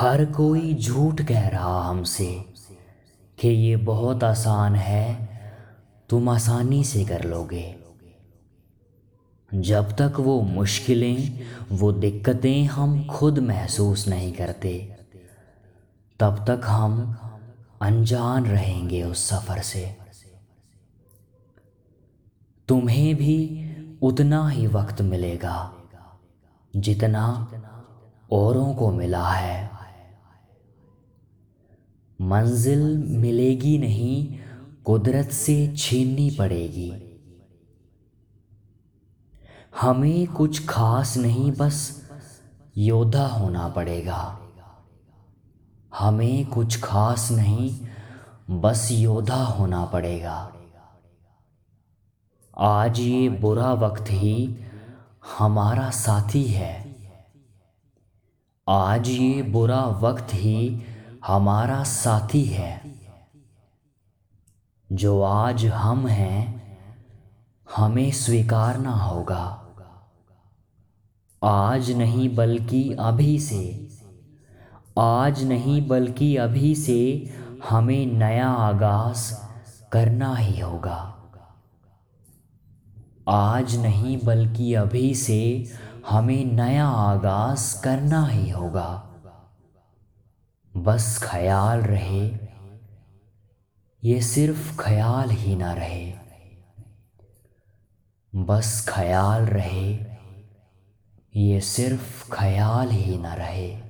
हर कोई झूठ कह रहा हमसे कि ये बहुत आसान है, तुम आसानी से कर लोगे। जब तक वो मुश्किलें, वो दिक्कतें हम खुद महसूस नहीं करते, तब तक हम अनजान रहेंगे उस सफ़र से। तुम्हें भी उतना ही वक्त मिलेगा, जितना औरों को मिला है। मंजिल मिलेगी नहीं, कुदरत से छीननी पड़ेगी। हमें कुछ खास नहीं, बस योद्धा होना पड़ेगा। हमें कुछ खास नहीं, बस योद्धा होना पड़ेगा। आज ये बुरा वक्त ही हमारा साथी है। आज ये बुरा वक्त ही हमारा साथी है, जो आज हम हैं, हमें स्वीकारना होगा। आज नहीं बल्कि अभी से, आज नहीं बल्कि अभी से हमें नया आगाज़ करना ही होगा। आज नहीं बल्कि अभी से हमें नया आगाज़ करना ही होगा। बस ख्याल रहे, ये सिर्फ़ ख्याल ही ना रहे। बस ख्याल रहे, ये सिर्फ़ ख्याल ही ना रहे।